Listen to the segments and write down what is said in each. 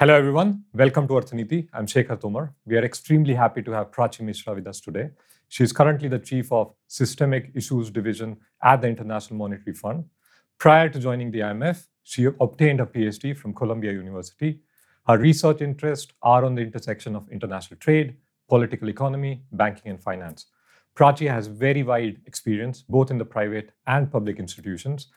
Hello, everyone. Welcome to Arth Niti. I'm Shekhar Tomar. We are extremely happy to have Prachi Mishra with us today. She is currently the Chief of Systemic Issues Division at the International Monetary Fund. Prior to joining the IMF, she obtained a PhD from Columbia University. Her research interests are on the intersection of international trade, political economy, banking, and finance. Prachi has very wide experience both in the private and public institutions.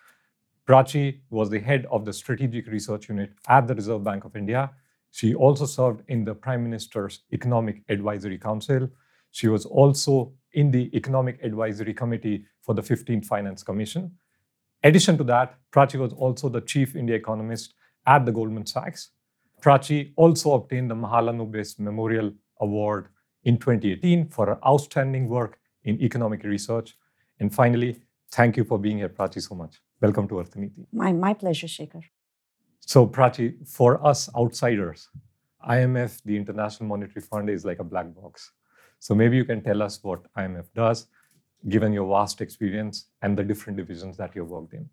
Prachi was the head of the Strategic Research Unit at the Reserve Bank of India. She also served in the Prime Minister's Economic Advisory Council. She was also in the Economic Advisory Committee for the 15th Finance Commission. Addition to that, Prachi was also the chief India economist at the Goldman Sachs. Prachi also obtained the Mahalanobis Memorial Award in 2018 for her outstanding work in economic research. And finally, thank you for being here, Prachi, so much. Welcome to Arth Niti. My, my pleasure, Shekhar. So, Prachi, for us outsiders, IMF, the International Monetary Fund, is like a black box. So maybe you can tell us what IMF does, given your vast experience and the different divisions that you've worked in.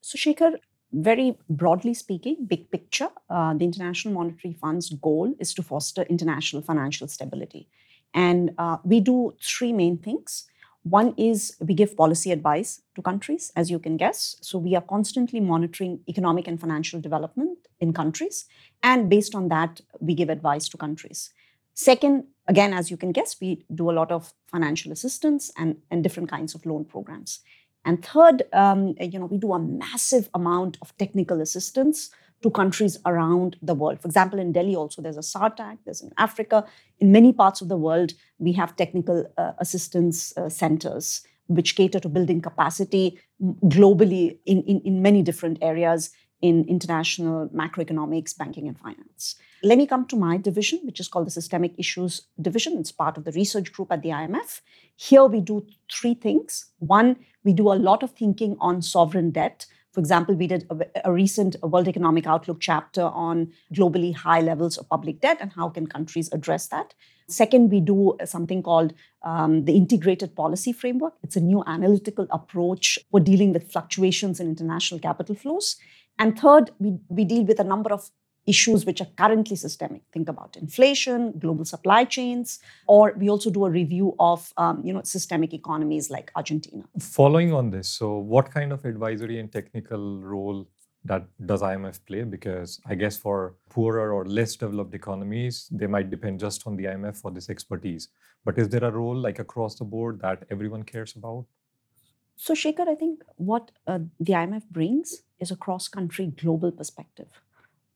So, Shekhar, very broadly speaking, big picture, uh, the International Monetary Fund's goal is to foster international financial stability. And uh, we do three main things. One is we give policy advice to countries, as you can guess. So we are constantly monitoring economic and financial development in countries. And based on that, we give advice to countries. Second, again, as you can guess, we do a lot of financial assistance and, and different kinds of loan programs. And third, um, you know, we do a massive amount of technical assistance to countries around the world. For example, in Delhi also there's a SARTTAC, there's in Africa. In many parts of the world, we have technical uh, assistance uh, centers which cater to building capacity globally in, in, in many different areas in international macroeconomics, banking, and finance. Let me come to my division, which is called the Systemic Issues Division. It's part of the research group at the IMF. Here we do three things. One, we do a lot of thinking on sovereign debt for example, we did a, a, recent World Economic Outlook chapter on globally high levels of public debt and how can countries address that. Second, we do something called um, the Integrated Policy Framework. It's a new analytical approach for dealing with fluctuations in international capital flows. And third, we, we deal with a number of issues which are currently systemic. Think about inflation, global supply chains, or we also do a review of um, you know systemic economies like Argentina. Following on this, so what kind of advisory and technical role that does IMF play? Because I guess for poorer or less developed economies, they might depend just on the IMF for this expertise. But is there a role like across the board that everyone cares about? So, Shekhar, I think what uh, the IMF brings is a cross country global perspective.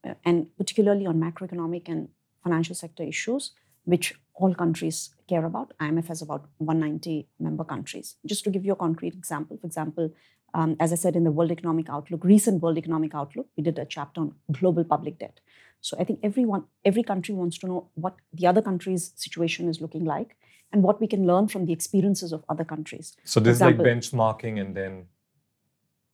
Uh, and particularly on macroeconomic and financial sector issues, which all countries care about. IMF has about 190 member countries. Just to give you a concrete example, for example, um, as I said in the World Economic Outlook, recent World Economic Outlook, we did a chapter on global public debt. So I think everyone, every country wants to know what the other country's situation is looking like and what we can learn from the experiences of other countries. So this example, is like benchmarking and then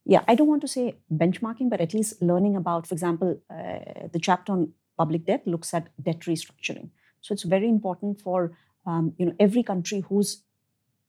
yeah, I don't want to say benchmarking, but at least learning about, for example, uh, the chapter on public debt looks at debt restructuring. So it's very important for um, you know every country who's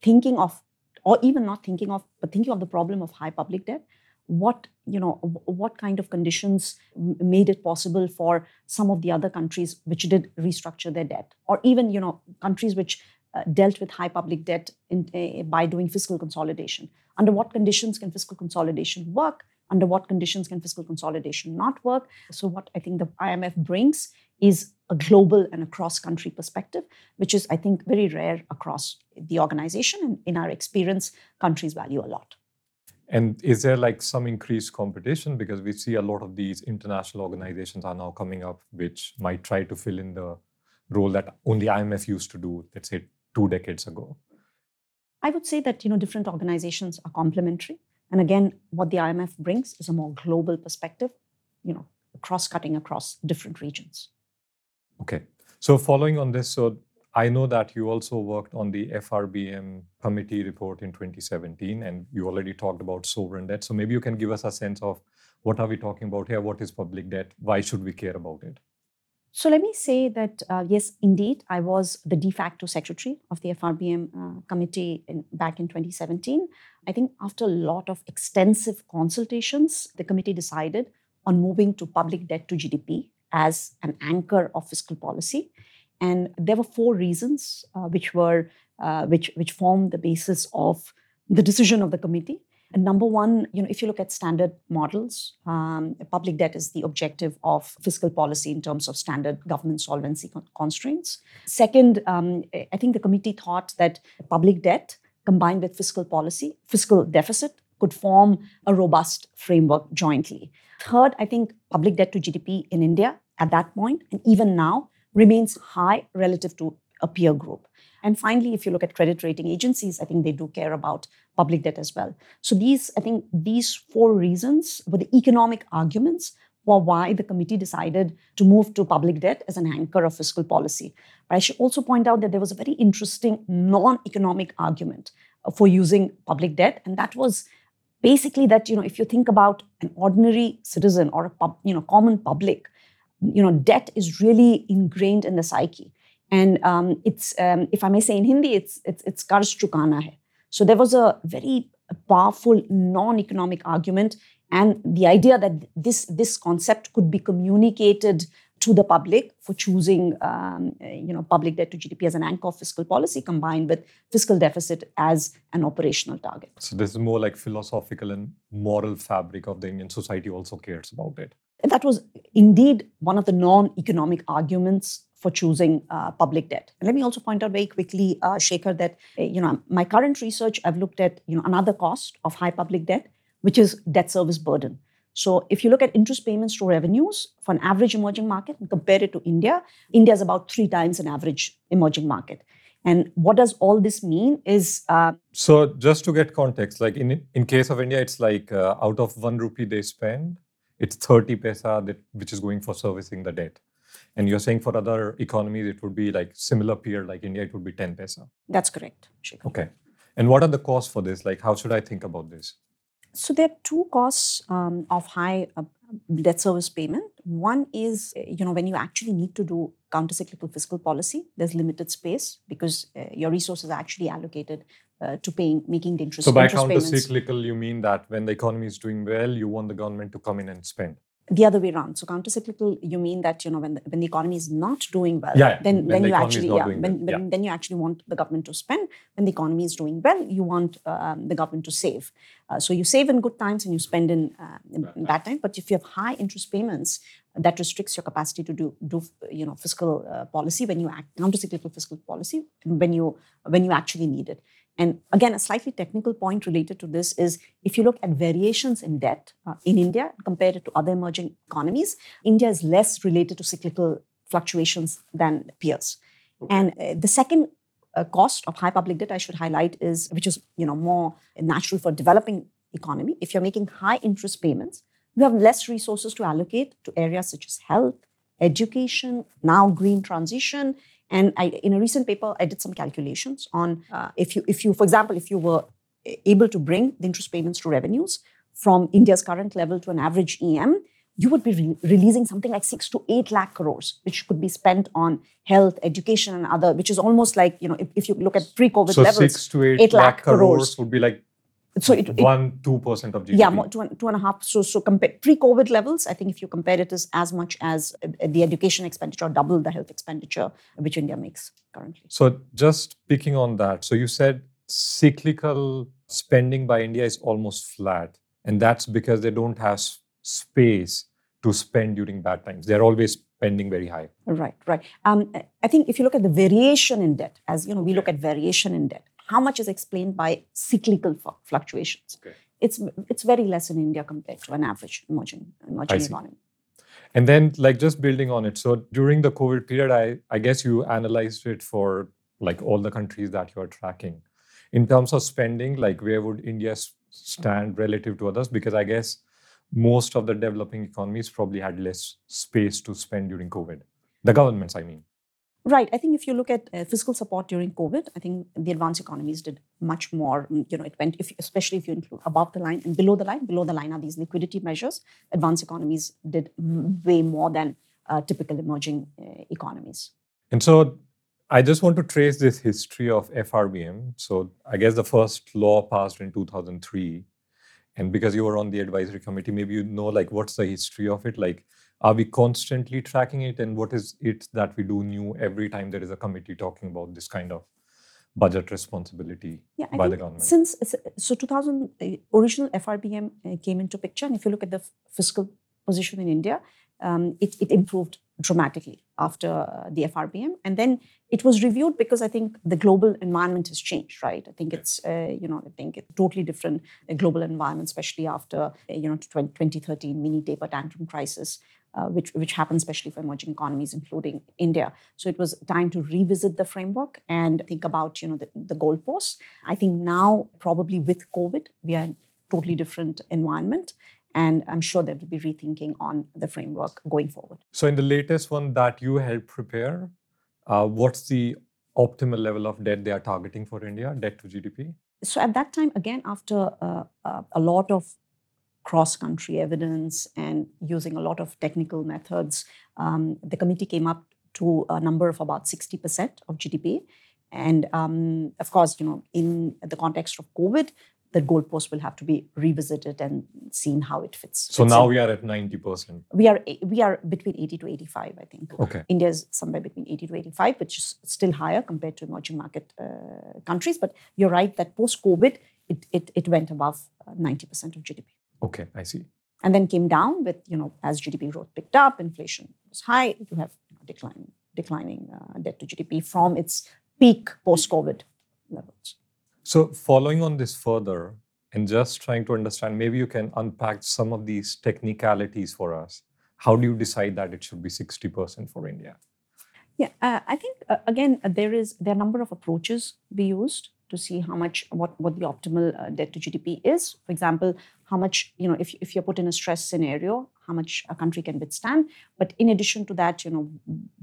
thinking of, or even not thinking of, but thinking of the problem of high public debt. What you know, what kind of conditions made it possible for some of the other countries which did restructure their debt, or even you know countries which uh, dealt with high public debt in, uh, by doing fiscal consolidation. Under what conditions can fiscal consolidation work? Under what conditions can fiscal consolidation not work? So, what I think the IMF brings is a global and a cross country perspective, which is, I think, very rare across the organization. And in our experience, countries value a lot. And is there like some increased competition? Because we see a lot of these international organizations are now coming up, which might try to fill in the role that only IMF used to do, let's say two decades ago? I would say that you know different organizations are complementary, and again, what the IMF brings is a more global perspective, you know, cross-cutting across different regions. Okay, so following on this, so I know that you also worked on the FRBM committee report in 2017, and you already talked about sovereign debt. So maybe you can give us a sense of what are we talking about here? What is public debt? Why should we care about it? So let me say that uh, yes, indeed, I was the de facto secretary of the FRBM uh, committee in, back in 2017. I think after a lot of extensive consultations, the committee decided on moving to public debt to GDP as an anchor of fiscal policy. And there were four reasons uh, which were uh, which which formed the basis of the decision of the committee. And number one, you know, if you look at standard models, um, public debt is the objective of fiscal policy in terms of standard government solvency con- constraints. Second, um, I think the committee thought that public debt combined with fiscal policy, fiscal deficit, could form a robust framework jointly. Third, I think public debt to GDP in India at that point and even now remains high relative to a peer group. And finally, if you look at credit rating agencies, I think they do care about public debt as well. So these, I think, these four reasons were the economic arguments for why the committee decided to move to public debt as an anchor of fiscal policy. But I should also point out that there was a very interesting non-economic argument for using public debt, and that was basically that you know if you think about an ordinary citizen or a pub, you know common public, you know debt is really ingrained in the psyche and um, it's um, if I may say in Hindi, it's it's it's karz chukana hai. So there was a very powerful non-economic argument, and the idea that this this concept could be communicated to the public for choosing, um, you know, public debt to GDP as an anchor of fiscal policy combined with fiscal deficit as an operational target. So this is more like philosophical and moral fabric of the Indian society also cares about it. that was indeed one of the non-economic arguments for choosing uh, public debt. And let me also point out very quickly, uh, Shekhar, that uh, you know my current research, I've looked at you know another cost of high public debt, which is debt service burden. So if you look at interest payments to revenues for an average emerging market and compare it to India, India is about three times an average emerging market. And what does all this mean is uh, so just to get context, like in in case of India, it's like uh, out of one rupee they spend, it's 30 paisa that which is going for servicing the debt. And you're saying for other economies, it would be like similar peer like India, it would be 10 paisa. That's correct. Okay. And what are the costs for this? Like, how should I think about this? So there are two costs um, of high uh, debt service payment. One is, you know, when you actually need to do countercyclical fiscal policy, there's limited space because uh, your resources are actually allocated uh, to paying, making the interest. So by interest countercyclical, payments. you mean that when the economy is doing well, you want the government to come in and spend the other way around. So countercyclical, you mean that you know when the, when the economy is not doing well, yeah, then then then the you actually yeah, when, well, when, then you actually want the government to spend. When the economy is doing well, you want um, the government to save. Uh, so you save in good times and you spend in, uh, in in bad times. But if you have high interest payments, that restricts your capacity to do do you know fiscal uh, policy when you act countercyclical fiscal policy when you when you actually need it. And again, a slightly technical point related to this is if you look at variations in debt uh, in India compared to other emerging economies, India is less related to cyclical fluctuations than peers. And uh, the second uh, cost of high public debt I should highlight is, which is you know more natural for developing economy. If you're making high interest payments, you have less resources to allocate to areas such as health, education, now green transition, and I, in a recent paper, I did some calculations on uh, if you, if you, for example, if you were able to bring the interest payments to revenues from India's current level to an average EM, you would be re- releasing something like six to eight lakh crores, which could be spent on health, education, and other, which is almost like you know, if, if you look at pre-COVID so levels, six to eight, eight lakh lakh crores, crores. would be like so it, one two percent of GDP. yeah, more, two, and- two and a half. So, so compare pre-COVID levels. I think if you compare it is as much as uh, the education expenditure, or double the health expenditure which India makes currently. So just picking on that, so you said cyclical spending by India is almost flat, and that's because they don't have space to spend during bad times. They're always spending very high. Right, right. Um, I think if you look at the variation in debt, as you know, we look at variation in debt. How much is explained by cyclical fluctuations? Okay. It's it's very less in India compared to an average emerging emerging economy. And then, like, just building on it. So during the COVID period, I, I guess you analyzed it for like all the countries that you're tracking. In terms of spending, like, where would India stand relative to others? Because I guess most of the developing economies probably had less space to spend during COVID. The governments, I mean. Right. I think if you look at uh, fiscal support during COVID, I think the advanced economies did much more. Mm, You know, it went, if, especially if you include above the line and below the line. Below the line are these liquidity measures. Advanced economies did way more than uh, typical emerging uh, economies. And so I just want to trace this history of FRBM. So I guess the first law passed in 2003. And because you were on the advisory committee, maybe you know like what's the history of it? Like Are we constantly tracking it? And what is it that we do new every time there is a committee talking about this kind of budget responsibility yeah, by the government? Since so 2000, uh, original FRBM uh, came into picture, and if you look at the fiscal position in India, um, it, it improved dramatically after uh, the FRBM, and then it was reviewed because I think the global environment has changed, right? I think it's uh, you know I think it's totally different uh, global environment, especially after uh, you know 20, 2013 mini taper tantrum crisis. Uh, which which happened especially for emerging economies, including India. So it was time to revisit the framework and think about you know the, the goalposts. I think now probably with COVID we are in totally different environment, and I'm sure they will be rethinking on the framework going forward. So, in the latest one that you helped prepare, uh, what's the optimal level of debt they are targeting for India, debt to GDP? So at that time, again, after uh, uh, a lot of cross country evidence and using a lot of technical methods, um, the committee came up to a number of about 60% of GDP. And um, of course, you know, in the context of COVID, the goalpost will have to be revisited and seen how it fits. So fits now in. we are at 90%. we are we are between 80 to 85, I think. Okay. India is somewhere between 80 to 85, which is still higher compared to emerging market uh, countries. But you're right that post COVID, it, it, it went above uh, 90% of GDP. Okay, I see. And then came down with, you know, as GDP growth picked up, inflation was high, you have declining, declining uh, debt to GDP from its peak post COVID levels. So, following on this further, and just trying to understand, maybe you can unpack some of these technicalities for us. How do you decide that it should be 60% for India? Yeah, uh, I think uh, again uh, there is there are a number of approaches we used to see how much what what the optimal uh, debt to GDP is. For example, how much you know if if you're put in a stress scenario, how much a country can withstand. But in addition to that, you know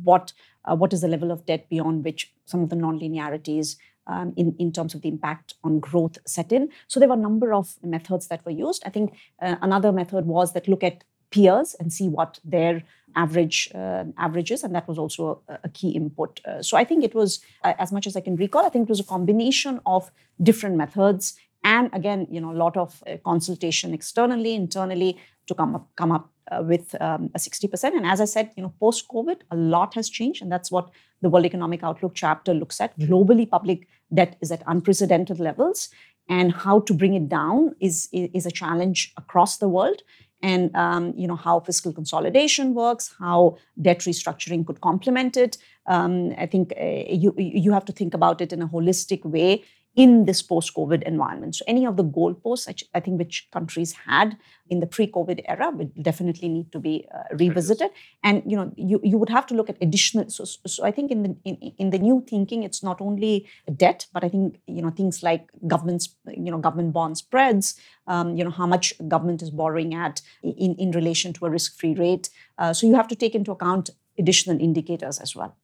what uh, what is the level of debt beyond which some of the non-linearities um, in, in terms of the impact on growth set in. So there were a number of methods that were used. I think uh, another method was that look at peers and see what their average uh, averages, and that was also a, a key input. Uh, so I think it was, uh, as much as I can recall, I think it was a combination of different methods, and again, you know, a lot of uh, consultation externally, internally to come up come up uh, with um, a 60%. And as I said, you know, post COVID, a lot has changed, and that's what the World Economic Outlook chapter looks at. Globally, public debt is at unprecedented levels, and how to bring it down is is a challenge across the world and um, you know how fiscal consolidation works, how debt restructuring could complement it. Um, I think uh, you you have to think about it in a holistic way in this post-COVID environment. So any of the goalposts, I, I think, which countries had in the pre-COVID era, would definitely need to be uh, revisited. And you know, you, you would have to look at additional. So, so I think in the in, in the new thinking, it's not only debt, but I think you know things like governments, you know, government bond spreads. Um, you know how much government is borrowing at in in relation to a risk-free rate. Uh, so you have to take into account additional indicators as well.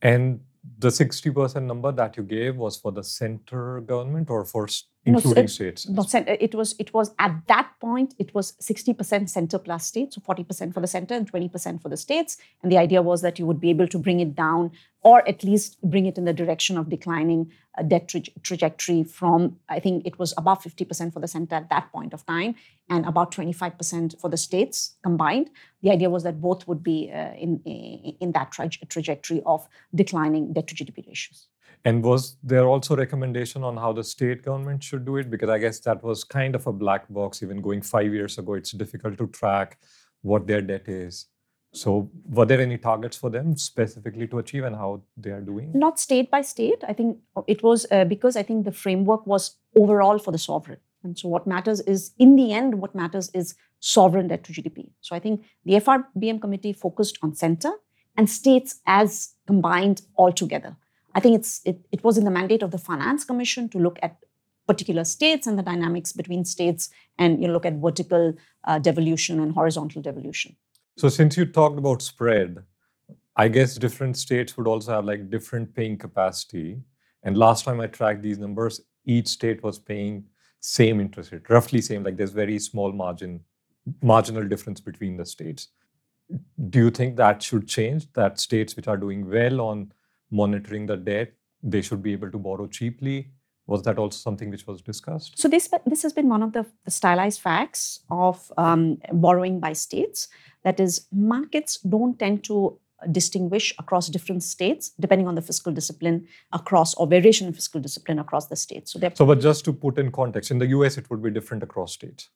And the 60% number that you gave was for the center government or for s- No, so including it- states? No, cent- it was it was at that point it was 60% center plus state, so 40% for the center and 20% for the states. And the idea was that you would be able to bring it down or at least bring it in the direction of declining uh, debt tra- trajectory from I think it was above 50% for the center at that point of time and about 25% for the states combined. The idea was that both would be uh, in, in that traj- trajectory of declining debt to GDP ratios. And was there also recommendation on how the state government should do it? Because I guess that was kind of a black box even going five years ago. It's difficult to track what their debt is. So, were there any targets for them specifically to achieve and how they are doing? not state by state. I think it was uh, because I think the framework was overall for the sovereign. And so, what matters is, in the end, what matters is sovereign debt to GDP. So, I think the FRBM committee focused on center and states as combined all together. I think it's it, it was in the mandate of the Finance Commission to look at particular states and the dynamics between states and you know, look at vertical uh, devolution and horizontal devolution. So, since you talked about spread, I guess different states would also have like different paying capacity. And last time I tracked these numbers, each state was paying same interest rate, roughly same. Like there's very small margin, marginal difference between the states. Do you think that should change? That states which are doing well on monitoring the debt, they should be able to borrow cheaply. Was that also something which was discussed? So this this has been one of the, stylized facts of um, borrowing by states. That is, markets don't tend to distinguish across different states depending on the fiscal discipline across or variation in fiscal discipline across the states. So, so but just to put in context, in the US, it would be different across states.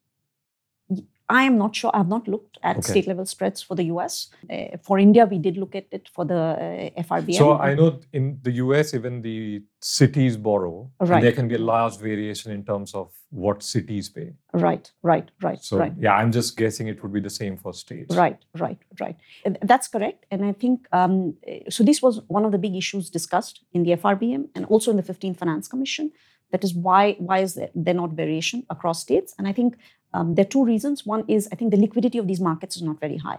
I am not sure. I have not looked at okay. state level spreads for the US. Uh, for India, we did look at it for the uh, FRBM. So I know in the US, even the cities borrow, right. there can be a large variation in terms of what cities pay. Right, right, right. So right. yeah, I'm just guessing it would be the same for states. Right, right, right. That's correct. And I think um, so. This was one of the big issues discussed in the FRBM and also in the 15th Finance Commission. That is why why is there, there not variation across states? And I think um, there are two reasons. One is I think the liquidity of these markets is not very high.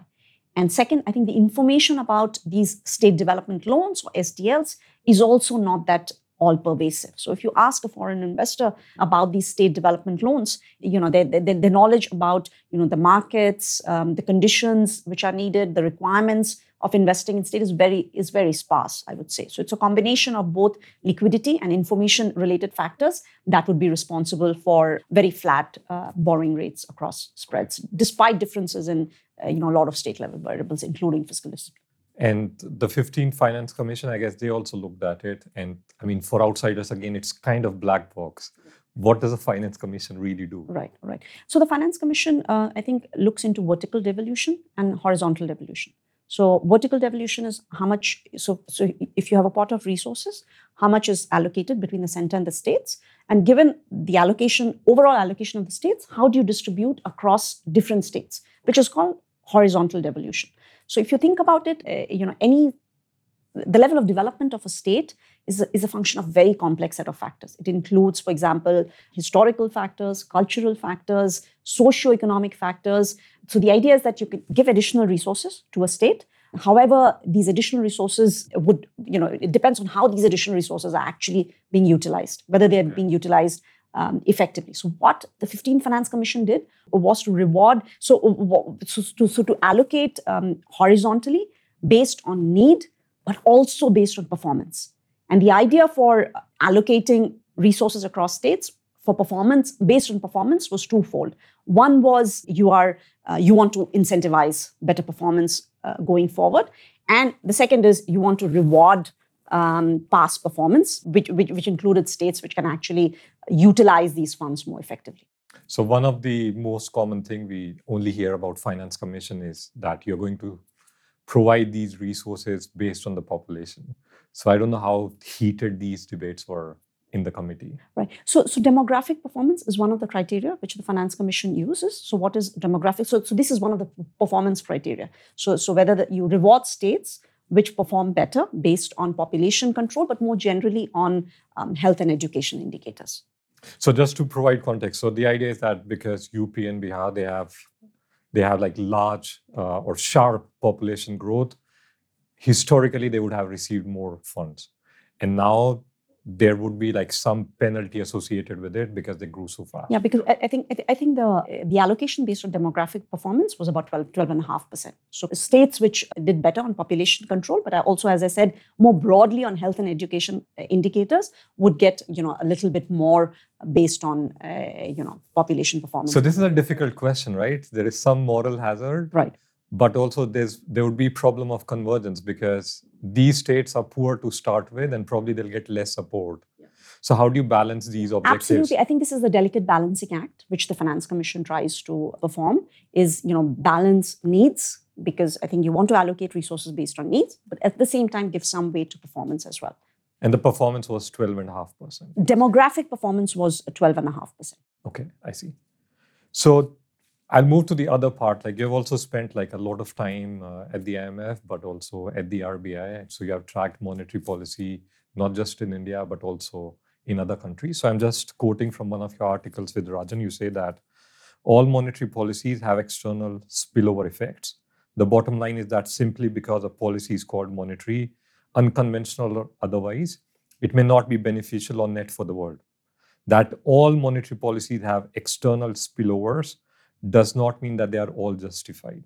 And second, I think the information about these state development loans or SDLs is also not that all pervasive. So if you ask a foreign investor about these state development loans, you know, the, the, knowledge about, you know, the markets, um, the conditions which are needed, the requirements of investing in state is very is very sparse i would say. So it's a combination of both liquidity and information related factors that would be responsible for very flat uh, borrowing rates across spreads despite differences in uh, you know a lot of state level variables including fiscal discipline. And the 15th finance commission i guess they also looked at it. And i mean for outsiders again it's kind of black box. What does a finance commission really do? Right right. So the finance commission uh, i think looks into vertical devolution and horizontal devolution so vertical devolution is how much. So, so if you have a pot of resources, how much is allocated between the center and the states, and given the allocation, overall allocation of the states, how do you distribute across different states, which is called horizontal devolution. So if you think about it, uh, you know any the level of development of a state is a, is a function of very complex set of factors. It includes, for example, historical factors, cultural factors, socio-economic factors, so the idea is that you could give additional resources to a state. However, these additional resources would, you know, it depends on how these additional resources are actually being utilized, whether they're being utilized um, effectively. So, what the 15th Finance Commission did was to reward, so, so, to, so to allocate um, horizontally based on need, but also based on performance. And the idea for allocating resources across states for performance based on performance was twofold. One was you are uh, you want to incentivize better performance uh, going forward. And the second is you want to reward um, past performance which, which, which included states which can actually utilize these funds more effectively. So one of the most common thing we only hear about finance commission is that you're going to provide these resources based on the population so i don't know how heated these debates were in the committee. Right. So, so demographic performance is one of the criteria which the Finance Commission uses. So, what is demographic? So, so this is one of the performance criteria. So, so whether the, you reward states which perform better based on population control, but more generally on um, health and education indicators. So, just to provide context, so the idea is that because UP and Bihar they have they have like large uh, or sharp population growth, historically they would have received more funds, and now there would be like some penalty associated with it because they grew so fast. Yeah, because I, think I think the the allocation based on demographic performance was about 12, 12.5%. So states which did better on population control, but also, as I said, more broadly on health and education uh, indicators would get you know a little bit more based on uh, you know population performance. So this is a difficult question, right? There is some moral hazard, right? but also there's there would be problem of convergence because these states are poor to start with and probably they'll get less support. Yeah. so how do you balance these objectives? Absolutely. I think this is the delicate balancing act which the finance commission tries to perform is you know balance needs because i think you want to allocate resources based on needs but at the same time give some weight to performance as well. And the performance was 12.5% demographic performance was 12.5% okay i see. So I'll move to the other part. Like you've also spent like a lot of time uh, at the IMF, but also at the RBI. So you have tracked monetary policy not just in India but also in other countries. So I'm just quoting from one of your articles with Rajan. You say that all monetary policies have external spillover effects. The bottom line is that simply because a policy is called monetary, unconventional or otherwise, it may not be beneficial or net for the world. That all monetary policies have external spillovers does not mean that they are all justified.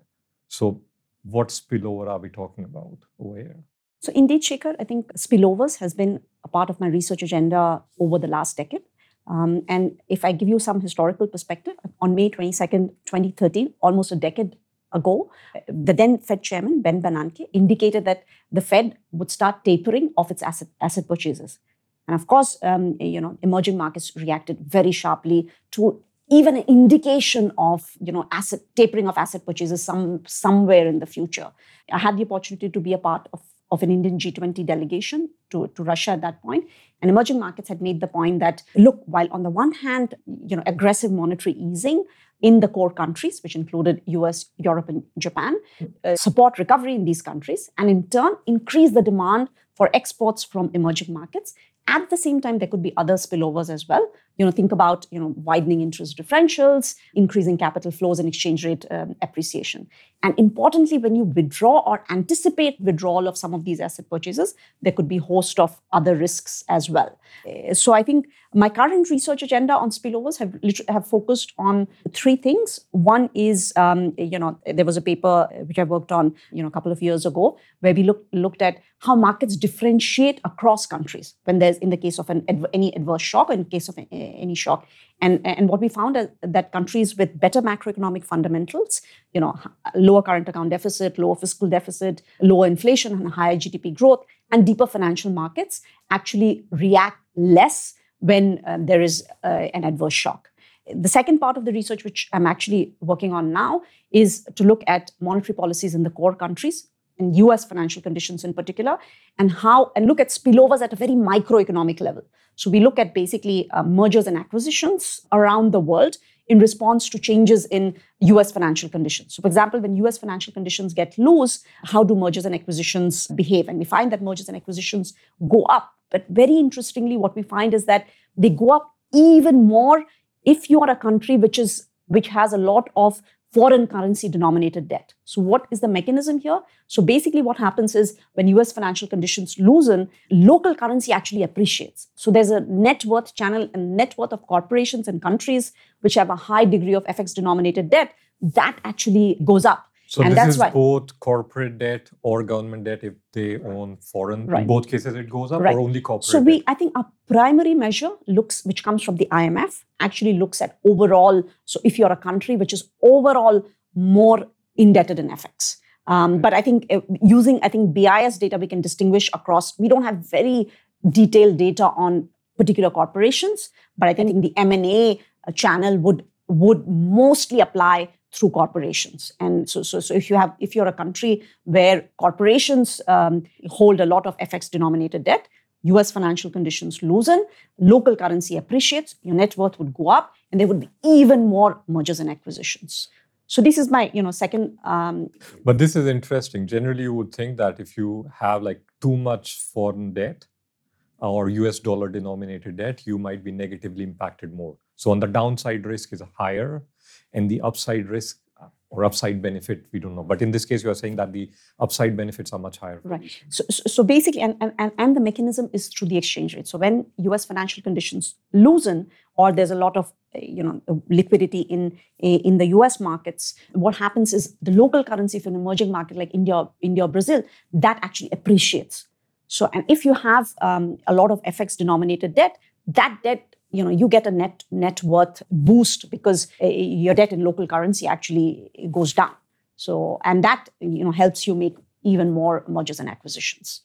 So, what spillover are we talking about over here? So, indeed, Shekhar, I think spillovers has been a part of my research agenda over the last decade. Um, and if I give you some historical perspective, on May 22nd, 2013, almost a decade ago, the then Fed chairman, Ben Bernanke, indicated that the Fed would start tapering off its asset, asset purchases. And of course, um, you know, emerging markets reacted very sharply to even an indication of you know asset tapering of asset purchases some somewhere in the future. I had the opportunity to be a part of, of an Indian G20 delegation to, to Russia at that point, and emerging markets had made the point that look, while on the one hand, you know, aggressive monetary easing in the core countries, which included US, Europe, and Japan, uh, support recovery in these countries, and in turn increase the demand for exports from emerging markets. At the same time, there could be other spillovers as well. You know, think about you know widening interest differentials, increasing capital flows, and exchange rate um, appreciation. And importantly, when you withdraw or anticipate withdrawal of some of these asset purchases, there could be host of other risks as well. Uh, so I think my current research agenda on spillovers have have focused on three things. One is um, you know there was a paper which I worked on you know a couple of years ago where we looked looked at how markets differentiate across countries when there's in the case of an any adverse shock in case of any shock. And, and what we found is that countries with better macroeconomic fundamentals, you know, lower current account deficit, lower fiscal deficit, lower inflation and higher GDP growth, and deeper financial markets actually react less when um, there is uh, an adverse shock. The second part of the research, which I'm actually working on now, is to look at monetary policies in the core countries and US financial conditions in particular, and how and look at spillovers at a very microeconomic level. So we look at basically uh, mergers and acquisitions around the world in response to changes in US financial conditions. So, for example, when US financial conditions get loose, how do mergers and acquisitions behave? And we find that mergers and acquisitions go up. But very interestingly, what we find is that they go up even more if you are a country which is which has a lot of foreign currency denominated debt. So, what is the mechanism here? So, basically, what happens is when US financial conditions loosen, local currency actually appreciates. So, there's a net worth channel and net worth of corporations and countries which have a high degree of FX denominated debt that actually goes up. So and this is why, both corporate debt or government debt if they own foreign. Right. In both cases, it goes up, right. or only corporate. So we, debt? I think, our primary measure looks, which comes from the IMF, actually looks at overall. So if you're a country which is overall more indebted in FX. Um, but I think uh, using, I think BIS data, we can distinguish across. We don't have very detailed data on particular corporations, but I think the M and A channel would would mostly apply through corporations. And so, so, so if you have, if you're a country where corporations um, hold a lot of FX denominated debt, US financial conditions loosen, local currency appreciates, your net worth would go up, and there would be even more mergers and acquisitions. So this is my, you know, second. Um, but this is interesting. Generally, you would think that if you have like too much foreign debt or US dollar denominated debt, you might be negatively impacted more. So on the downside risk is higher and the upside risk uh, or upside benefit we don't know. But in this case you are saying that the upside benefits are much higher. Right. So, so basically and, and, and the mechanism is through the exchange rate. So when us financial conditions loosen or there's a lot of uh, you know liquidity in in the us markets what happens is the local currency for an emerging market like india india or brazil that actually appreciates. So and if you have um, a lot of fx denominated debt that debt you know you get a net net worth boost because uh, your debt in local currency actually goes down. So and that you know helps you make even more mergers and acquisitions.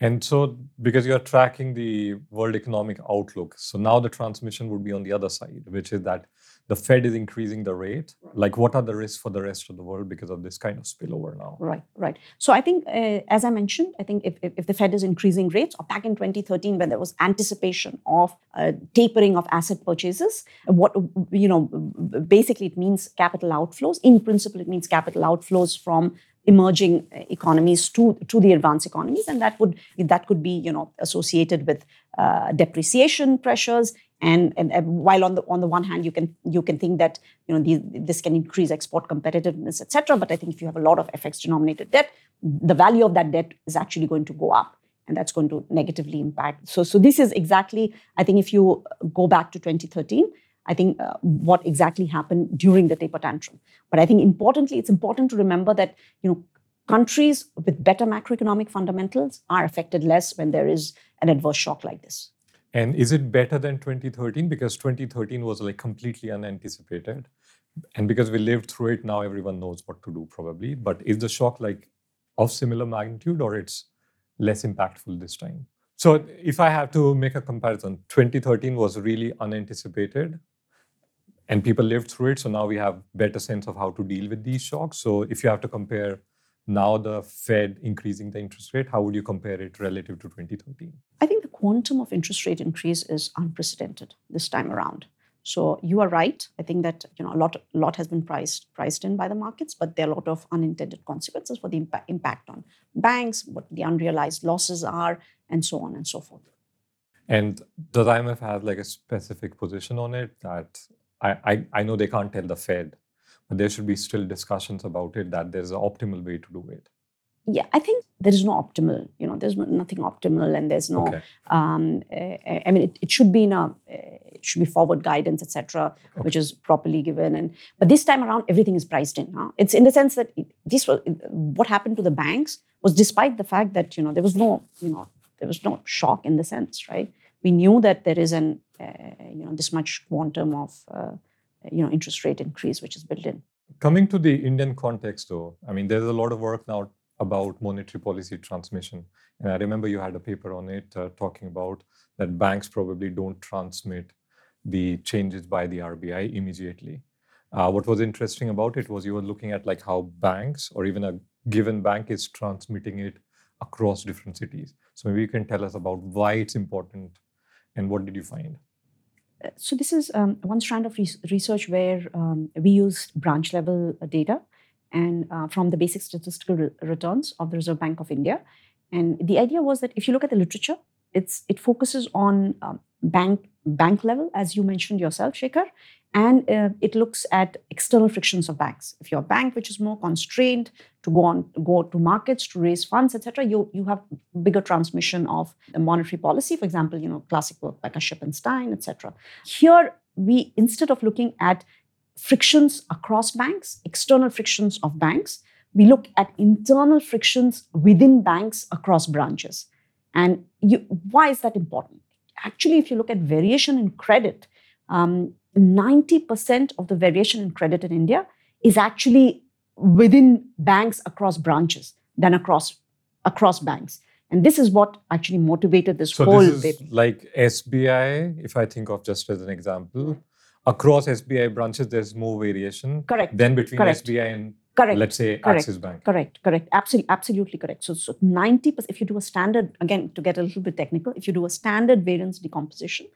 And so because you're tracking the world economic outlook so now the transmission would be on the other side which is that the Fed is increasing the rate. Like, what are the risks for the rest of the world because of this kind of spillover now? Right, right. So I think, uh, as I mentioned, I think if, if, if, the Fed is increasing rates, or back in 2013 when there was anticipation of uh, tapering of asset purchases, what you know, basically it means capital outflows. In principle, it means capital outflows from emerging economies to, to the advanced economies and that would that could be you know associated with uh, depreciation pressures and, and, and, while on the on the one hand you can you can think that you know these, this can increase export competitiveness etc but i think if you have a lot of fx denominated debt the value of that debt is actually going to go up and that's going to negatively impact. So so this is exactly i think if you go back to 2013 i think uh, what exactly happened during the taper tantrum. But i think importantly it's important to remember that you know countries with better macroeconomic fundamentals are affected less when there is an adverse shock like this And is it better than 2013? Because 2013 was like completely unanticipated. And because we lived through it, now everyone knows what to do probably. But is the shock like of similar magnitude or it's less impactful this time? So if I have to make a comparison, 2013 was really unanticipated and people lived through it. So now we have better sense of how to deal with these shocks. So if you have to compare now the Fed increasing the interest rate, how would you compare it relative to 2013? I think the quantum of interest rate increase is unprecedented this time around. So you are right. I think that you know a lot, a lot has been priced priced in by the markets, but there are a lot of unintended consequences for the impact, impact on banks, what the unrealized losses are, and so on and so forth. And does IMF have like a specific position on it that I, I, I know they can't tell the Fed, but there should be still discussions about it that there's an optimal way to do it. Yeah, I think there is no optimal. You know, there's nothing optimal, and there's no. Okay. Um, uh, I mean, it, it should be in a, uh, it should be forward guidance, etc., which is properly given. And but this time around, everything is priced in. Huh? It's in the sense that it, this was what happened to the banks was despite the fact that you know there was no you know there was no shock in the sense, right? We knew that there is an uh, you know this much quantum of uh, you know interest rate increase which is built in. Coming to the Indian context, though, I mean, there's a lot of work now about monetary policy transmission. And I remember you had a paper on it uh, talking about that banks probably don't transmit the changes by the RBI immediately. Uh, what was interesting about it was you were looking at like how banks or even a given bank is transmitting it across different cities. So maybe you can tell us about why it's important and what did you find? Uh, so this is um, one strand of re- research where um, we use branch level uh, data and uh, from the basic statistical re- returns of the Reserve Bank of India. And the idea was that if you look at the literature, it's it focuses on um, bank bank level, as you mentioned yourself, Shekhar, and uh, it looks at external frictions of banks. If you're a bank which is more constrained to go on go to markets to raise funds, etc., you you have bigger transmission of the monetary policy. For example, you know classic work like Kashyap and Stein, etc. Here we instead of looking at frictions across banks, external frictions of banks, we look at internal frictions within banks across branches. And you, why is that important? Actually, if you look at variation in credit, um, 90% of the variation in credit in India is actually within banks across branches than across across banks. And this is what actually motivated this So whole this is like SBI, if I think of just as an example, across SBI branches, there's more variation Correct. than between Correct. SBI and Correct. let's say Correct. Axis Bank. Correct, correct. Absolutely, absolutely correct. So, so 90%, if you do a standard, again, to get a little bit technical, if you do a standard variance decomposition,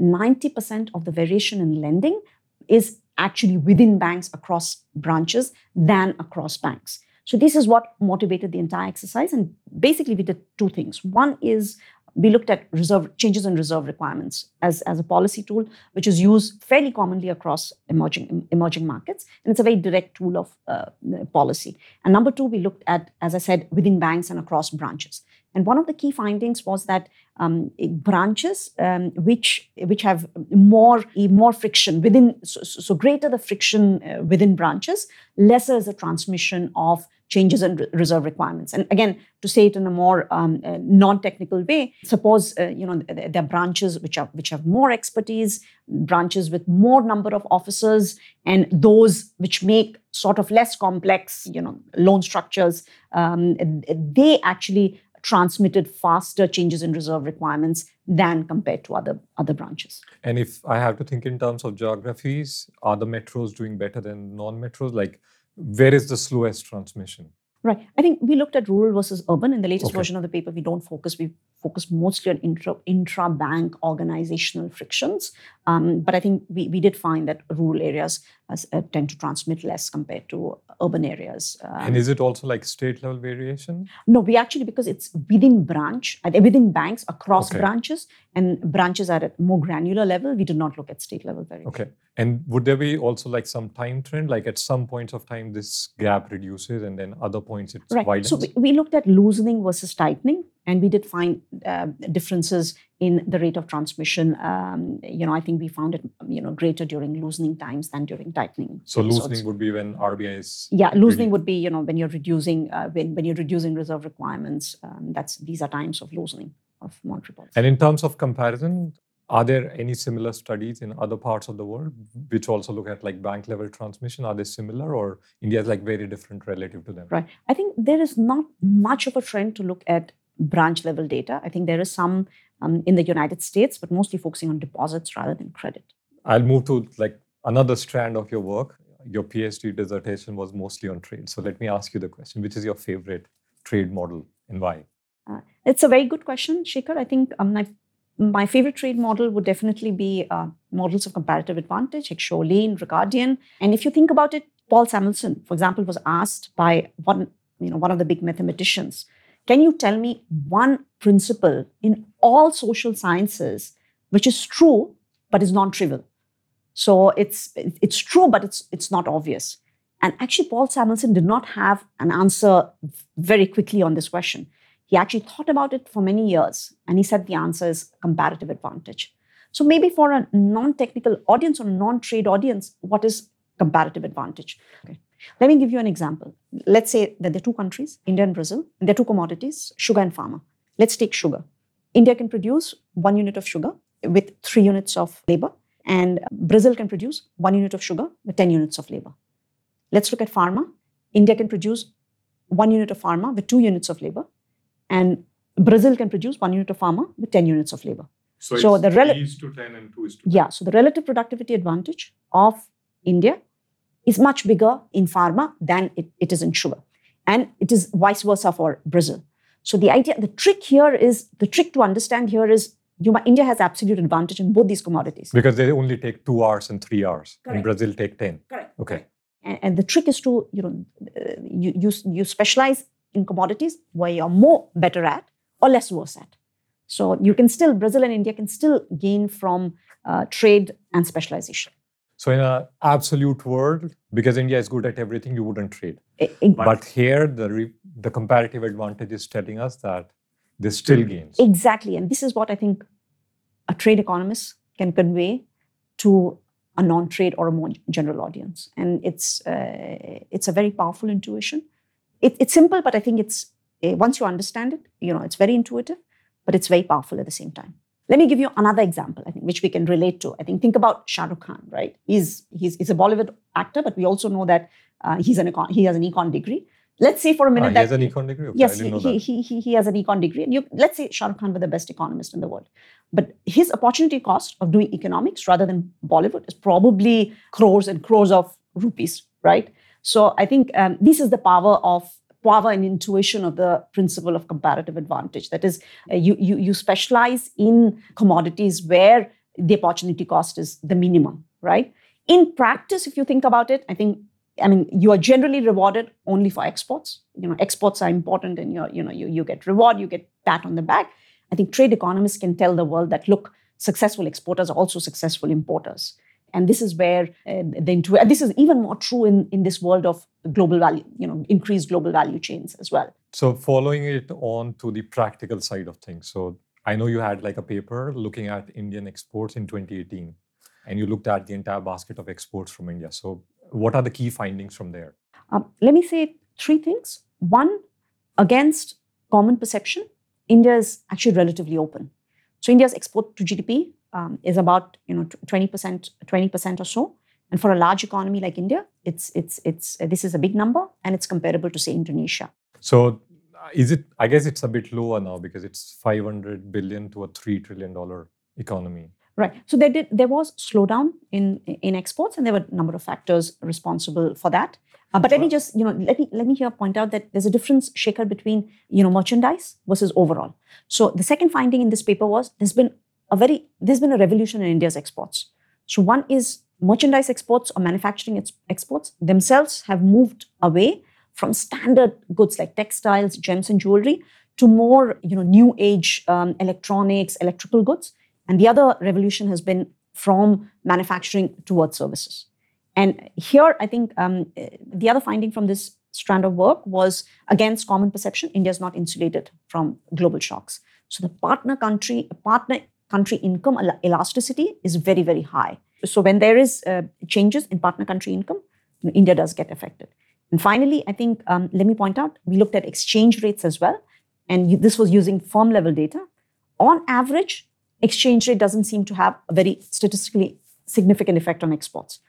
90% of the variation in lending is actually within banks across branches than across banks. So, this is what motivated the entire exercise. And basically, we did two things. One is we looked at reserve changes in reserve requirements as, as a policy tool, which is used fairly commonly across emerging emerging markets, and it's a very direct tool of uh, policy. And number two, we looked at, as I said, within banks and across branches. And one of the key findings was that um, branches um, which which have more more friction within, so, so greater the friction uh, within branches, lesser is the transmission of changes in re- reserve requirements. And again, to say it in a more um, uh, non-technical way, suppose uh, you know th- there are branches which are which have more expertise, branches with more number of officers, and those which make sort of less complex, you know, loan structures. Um, they actually transmitted faster changes in reserve requirements than compared to other other branches. And if I have to think in terms of geographies, are the metros doing better than non-metros? Like, where is the slowest transmission? Right. I think we looked at rural versus urban. In the latest Okay. version of the paper, we don't focus. We focus mostly on intra intra bank organizational frictions. Um, but I think we, we did find that rural areas uh, uh, tend to transmit less compared to urban areas. Um, and is it also like state level variation? no, we actually because it's within branch, uh, within banks across Okay. branches, and branches are at a more granular level. We did not look at state level variation. Okay. And would there be also like some time trend? Like at some points of time, this gap reduces, and then other points it Right. widens. So we, looked at loosening versus tightening, and we did find uh, differences in the rate of transmission. Um, you know, I think we found it you know greater during loosening times than during tightening. so episodes. loosening would be when RBI is Yeah, loosening would be you know when you're reducing uh, when when you're reducing reserve requirements. Um, that's these are times of loosening of monetary policy. And in terms of comparison, Are there any similar studies in other parts of the world which also look at like bank level transmission? Are they similar or India is like very different relative to them? Right. I think there is not much of a trend to look at branch level data. I think there is some um, in the United States, but mostly focusing on deposits rather than credit. I'll move to like another strand of your work. Your PhD dissertation was mostly on trade. So let me ask you the question which is your favorite trade model and why? Uh, it's a very good question, Shekhar. I think um, my, my favorite trade model would definitely be uh, models of comparative advantage, like Heckscher-Ohlin, Ricardian. And if you think about it, Paul Samuelson, for example, was asked by one, you know, one of the big mathematicians, can you tell me one principle in all social sciences which is true but is non-trivial? So it's it's true, but it's it's not obvious. And actually, Paul Samuelson did not have an answer very quickly on this question. He actually thought about it for many years, and he said the answer is comparative advantage. So maybe for a non-technical audience or non-trade audience, what is comparative advantage? Okay. Let me give you an example. Let's say that there are two countries, India and Brazil, and there are two commodities, sugar and pharma. Let's take sugar. India can produce one unit of sugar with three units of labor, and Brazil can produce one unit of sugar with 10 units of labor. Let's look at pharma. India can produce one unit of pharma with two units of labor, and Brazil can produce one unit of pharma with 10 units of labor. So, so the rel- is to 10 and 2 is to 10. Yeah, so the relative productivity advantage of India is much bigger in pharma than it, it is in sugar. And it is vice versa for Brazil. So the idea, the trick here is, the trick to understand here is you, India has absolute advantage in both these commodities. Because they only take two hours and three hours. Correct. In Brazil, take 10. Correct. Okay. And, and the trick is to, you know, uh, you, you, you specialize in commodities where you're more better at or less worse at. So you can still, Brazil and India can still gain from uh, trade and specialization. So in an absolute world, because India is good at everything, you wouldn't trade. It, but here, the re, the comparative advantage is telling us that there's still gains. Exactly, and this is what I think a trade economist can convey to a non-trade or a more general audience, and it's uh, it's a very powerful intuition. It, it's simple, but I think it's uh, once you understand it, you know, it's very intuitive, but it's very powerful at the same time. Let me give you another example, I think, which we can relate to. I think think about Shah Rukh Khan, right? He's he's, he's a Bollywood actor, but we also know that uh, he's an econ- he has an econ degree. Let's say for a minute ah, that he has an econ degree. Okay, yes, he, he, he, he, he has an econ degree, and you, let's say Shah Rukh Khan was the best economist in the world, but his opportunity cost of doing economics rather than Bollywood is probably crores and crores of rupees, right? So I think um, this is the power of power and intuition of the principle of comparative advantage. That is, uh, you, you, you specialize in commodities where the opportunity cost is the minimum, right? In practice, if you think about it, I think, I mean, you are generally rewarded only for exports. You know, exports are important and you're you know, you, you get reward, you get pat on the back. I think trade economists can tell the world that, look, successful exporters are also successful importers. And this is where uh, the this is even more true in, in this world of global value, you know, increased global value chains as well. So following it on to the practical side of things. So I know you had like a paper looking at Indian exports in 2018, and you looked at the entire basket of exports from India. So what are the key findings from there? Um, let me say three things. One, against common perception, India is actually relatively open. So India's export to GDP um, is about you know 20% 20% or so. And for a large economy like india it's it's it's uh, this is a big number and it's comparable to say indonesia. So uh, is it i guess it's a bit lower now because it's 500 billion to a 3 trillion dollar economy. Right. So there did there was slowdown in in exports and there were a number of factors responsible for that. Uh, but let me just, you know, let me let me here point out that there's a difference, Shekhar, between you know merchandise versus overall. So the second finding in this paper was there's been a very there's been a revolution in India's exports. So one is merchandise exports or manufacturing exports themselves have moved away from standard goods like textiles, gems, and jewelry to more you know new age um, electronics, electrical goods. And the other revolution has been from manufacturing towards services. And here, I think um, the other finding from this strand of work was against common perception, India is not insulated from global shocks. So the partner country, a partner country income elasticity is very, very high. So when there is uh, changes in partner country income, India does get affected. And finally, I think um, let me point out we looked at exchange rates as well, and this was using firm level data. On average, exchange rate doesn't seem to have a very statistically significant effect on exports.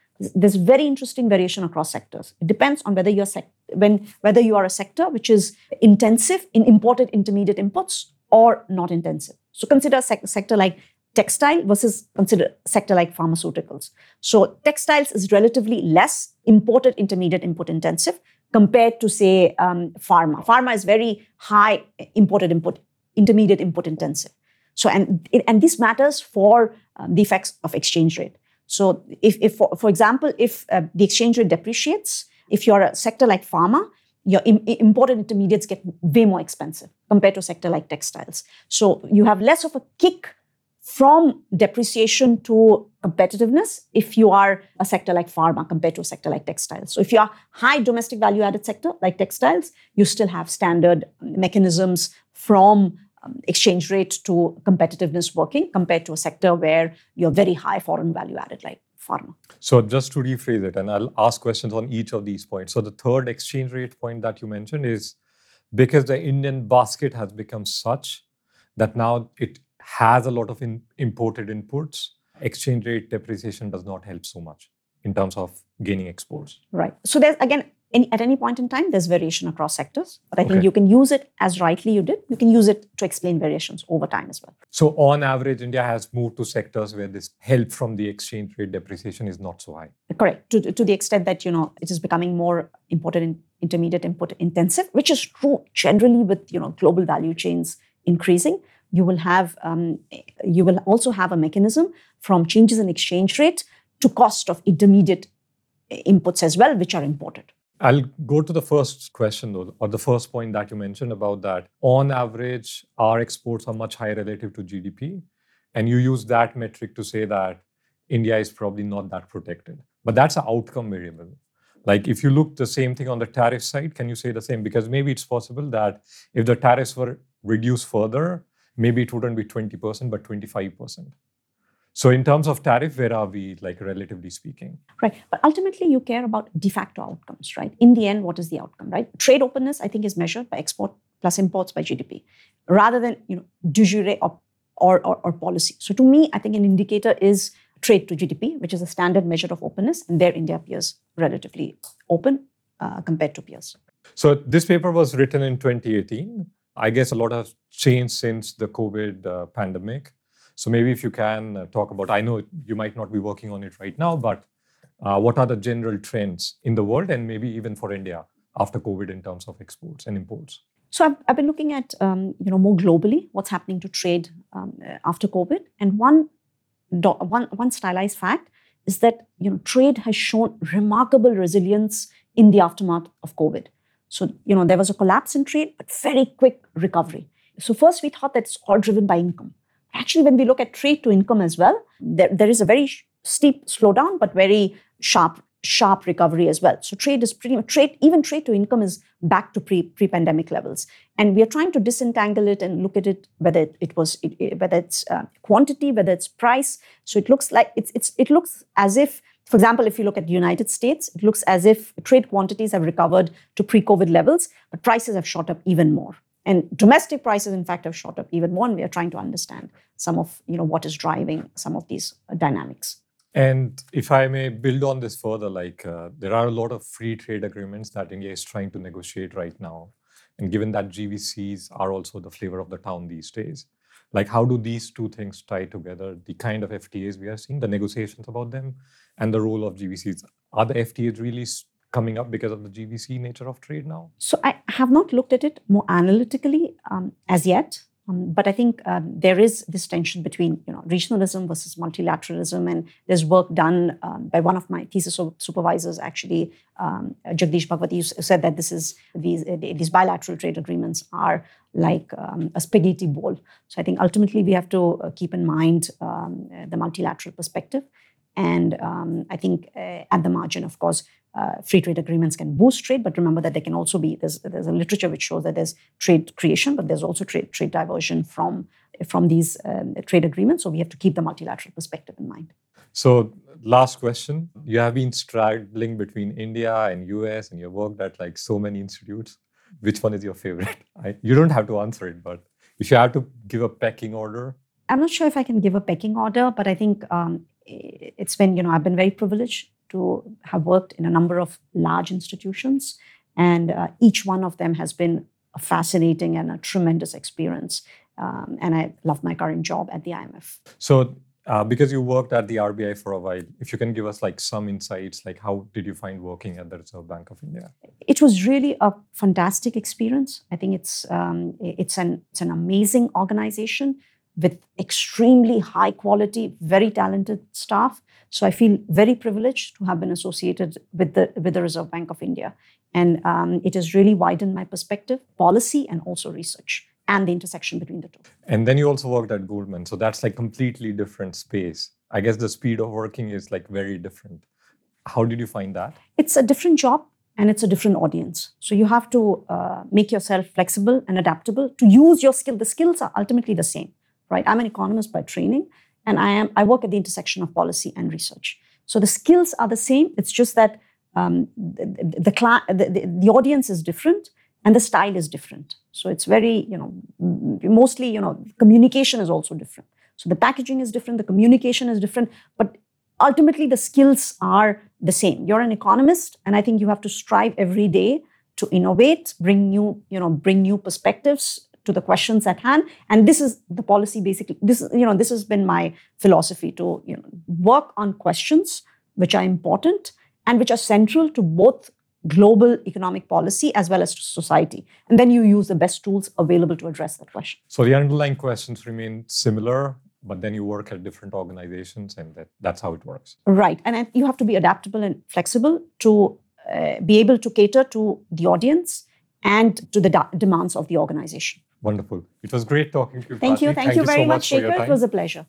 There's very interesting variation across sectors. It depends on whether you're sec- when whether you are a sector which is intensive in imported intermediate inputs or not intensive. So consider a sec- sector like textile versus consider sector like pharmaceuticals. So textiles is relatively less imported intermediate input intensive compared to say um, pharma. Pharma is very high imported input intermediate input intensive. So and and this matters for um, the effects of exchange rate. So, if, if for, for example, if uh, the exchange rate depreciates, if you're a sector like pharma, your Im- imported intermediates get way more expensive compared to a sector like textiles. So, you have less of a kick from depreciation to competitiveness if you are a sector like pharma compared to a sector like textiles. So, if you are high domestic value added sector like textiles, you still have standard mechanisms from um, exchange rate to competitiveness working compared to a sector where you're very high foreign value added like pharma. So just to rephrase it, and I'll ask questions on each of these points. So the third exchange rate point that you mentioned is because the Indian basket has become such that now it has a lot of in, imported inputs, exchange rate depreciation does not help so much in terms of gaining exports. Right. So there's again any, at any point in time, there's variation across sectors. But I think you can use it as rightly you did. You can use it to explain variations over time as well. So on average, India has moved to sectors where this help from the exchange rate depreciation is not so high. Correct. To, to the extent that you know it is becoming more important in intermediate input intensive, which is true generally with you know global value chains increasing. You will have um, you will also have a mechanism from changes in exchange rate to cost of intermediate inputs as well, which are imported. I'll go to the first question though, or the first point that you mentioned about that. On average, our exports are much higher relative to GDP. And you use that metric to say that India is probably not that protected. But that's an outcome variable. Like if you look the same thing on the tariff side, can you say the same? Because maybe it's possible that if the tariffs were reduced further, maybe it wouldn't be 20%, but 25%. So in terms of tariff, where are we, like relatively speaking? Right. But ultimately, you care about de facto outcomes, right? In the end, what is the outcome, right? Trade openness, I think, is measured by export plus imports by GDP rather than, you know, de jure or, or, or, or policy. So to me, I think an indicator is trade to GDP, which is a standard measure of openness. And there, India appears relatively open uh, compared to peers. So this paper was written in 2018. I guess a lot has changed since the COVID uh, pandemic. So maybe if you can uh, talk about, I know you might not be working on it right now, but uh, what are the general trends in the world and maybe even for India after COVID in terms of exports and imports? So I've, I've been looking at, um, you know, more globally what's happening to trade um, after COVID, and one, one, one stylized fact is that you know trade has shown remarkable resilience in the aftermath of COVID. So you know there was a collapse in trade, but very quick recovery. So first we thought that it's all driven by income. Actually, when we look at trade to income as well, there, there is a very sh- steep slowdown, but very sharp sharp recovery as well. So trade is pretty much trade, even trade to income is back to pre pre pandemic levels, and we are trying to disentangle it and look at it whether it, it was it, it- whether it's uh, quantity, whether it's price. So it looks like it's it's it looks as if. For example, if you look at the United States, it looks as if trade quantities have recovered to pre-COVID levels, but prices have shot up even more. And domestic prices, in fact, have shot up even more. And we are trying to understand some of you know what is driving some of these uh, dynamics. And if I may build on this further, like uh, there are a lot of free trade agreements that India is trying to negotiate right now. And given that GVCs are also the flavor of the town these days, like how do these two things tie together? The kind of FTAs we are seeing, the negotiations about them, and the role of GVCs. Are the FTAs really coming up because of the GVC nature of trade now? So I have not looked at it more analytically um, as yet, um, but I think um, there is this tension between you know regionalism versus multilateralism, and there's work done um, by one of my thesis supervisors, actually um, Jagdish Bhagwati, who said that this is these uh, these bilateral trade agreements are like um, a spaghetti bowl. So I think ultimately we have to uh, keep in mind um, the multilateral perspective. And um, I think uh, at the margin, of course, uh, free trade agreements can boost trade, but remember that they can also be there's there's a literature which shows that there's trade creation, but there's also trade trade diversion from from these um, trade agreements. So we have to keep the multilateral perspective in mind. So, last question. You have been straddling between India and US, and you worked at like so many institutes. Which one is your favorite? I, you don't have to answer it, but if you have to give a pecking order, I'm not sure if I can give a pecking order, but I think um, it's been, you know, I've been very privileged to have worked in a number of large institutions, and uh, each one of them has been a fascinating and a tremendous experience. Um, and I love my current job at the IMF. So, uh, because you worked at the RBI for a while, if you can give us like some insights, like how did you find working at the Reserve Bank of India? It was really a fantastic experience. I think it's um, it's an it's an amazing organization with extremely high quality, very talented staff. So I feel very privileged to have been associated with the with the Reserve Bank of India, and um, it has really widened my perspective, policy, and also research, and the intersection between the two. And then you also worked at Goldman, so that's like completely different space. I guess the speed of working is like very different. How did you find that? It's a different job and it's a different audience. So you have to uh, make yourself flexible and adaptable to use your skill. The skills are ultimately the same right? I'm an economist by training, and I am I work at the intersection of policy and research. So the skills are the same. It's just that um, the, the, the, the, the audience is different and the style is different. So it's very, you know, mostly, you know, communication is also different. So the packaging is different, the communication is different, but ultimately the skills are the same. You're an economist, and I think you have to strive every day to innovate, bring new, you know, bring new perspectives to the questions at hand. And this is the policy basically this you know this has been my philosophy to you know work on questions which are important and which are central to both global economic policy as well as to society. And then you use the best tools available to address that question. So the underlying questions remain similar but then you work at different organizations and that, that's how it works. Right. And you have to be adaptable and flexible to uh, be able to cater to the audience and to the da- demands of the organization Wonderful. It was great talking to you. Thank you. Thank, Thank you, you very so much, Shekhar. It was a pleasure.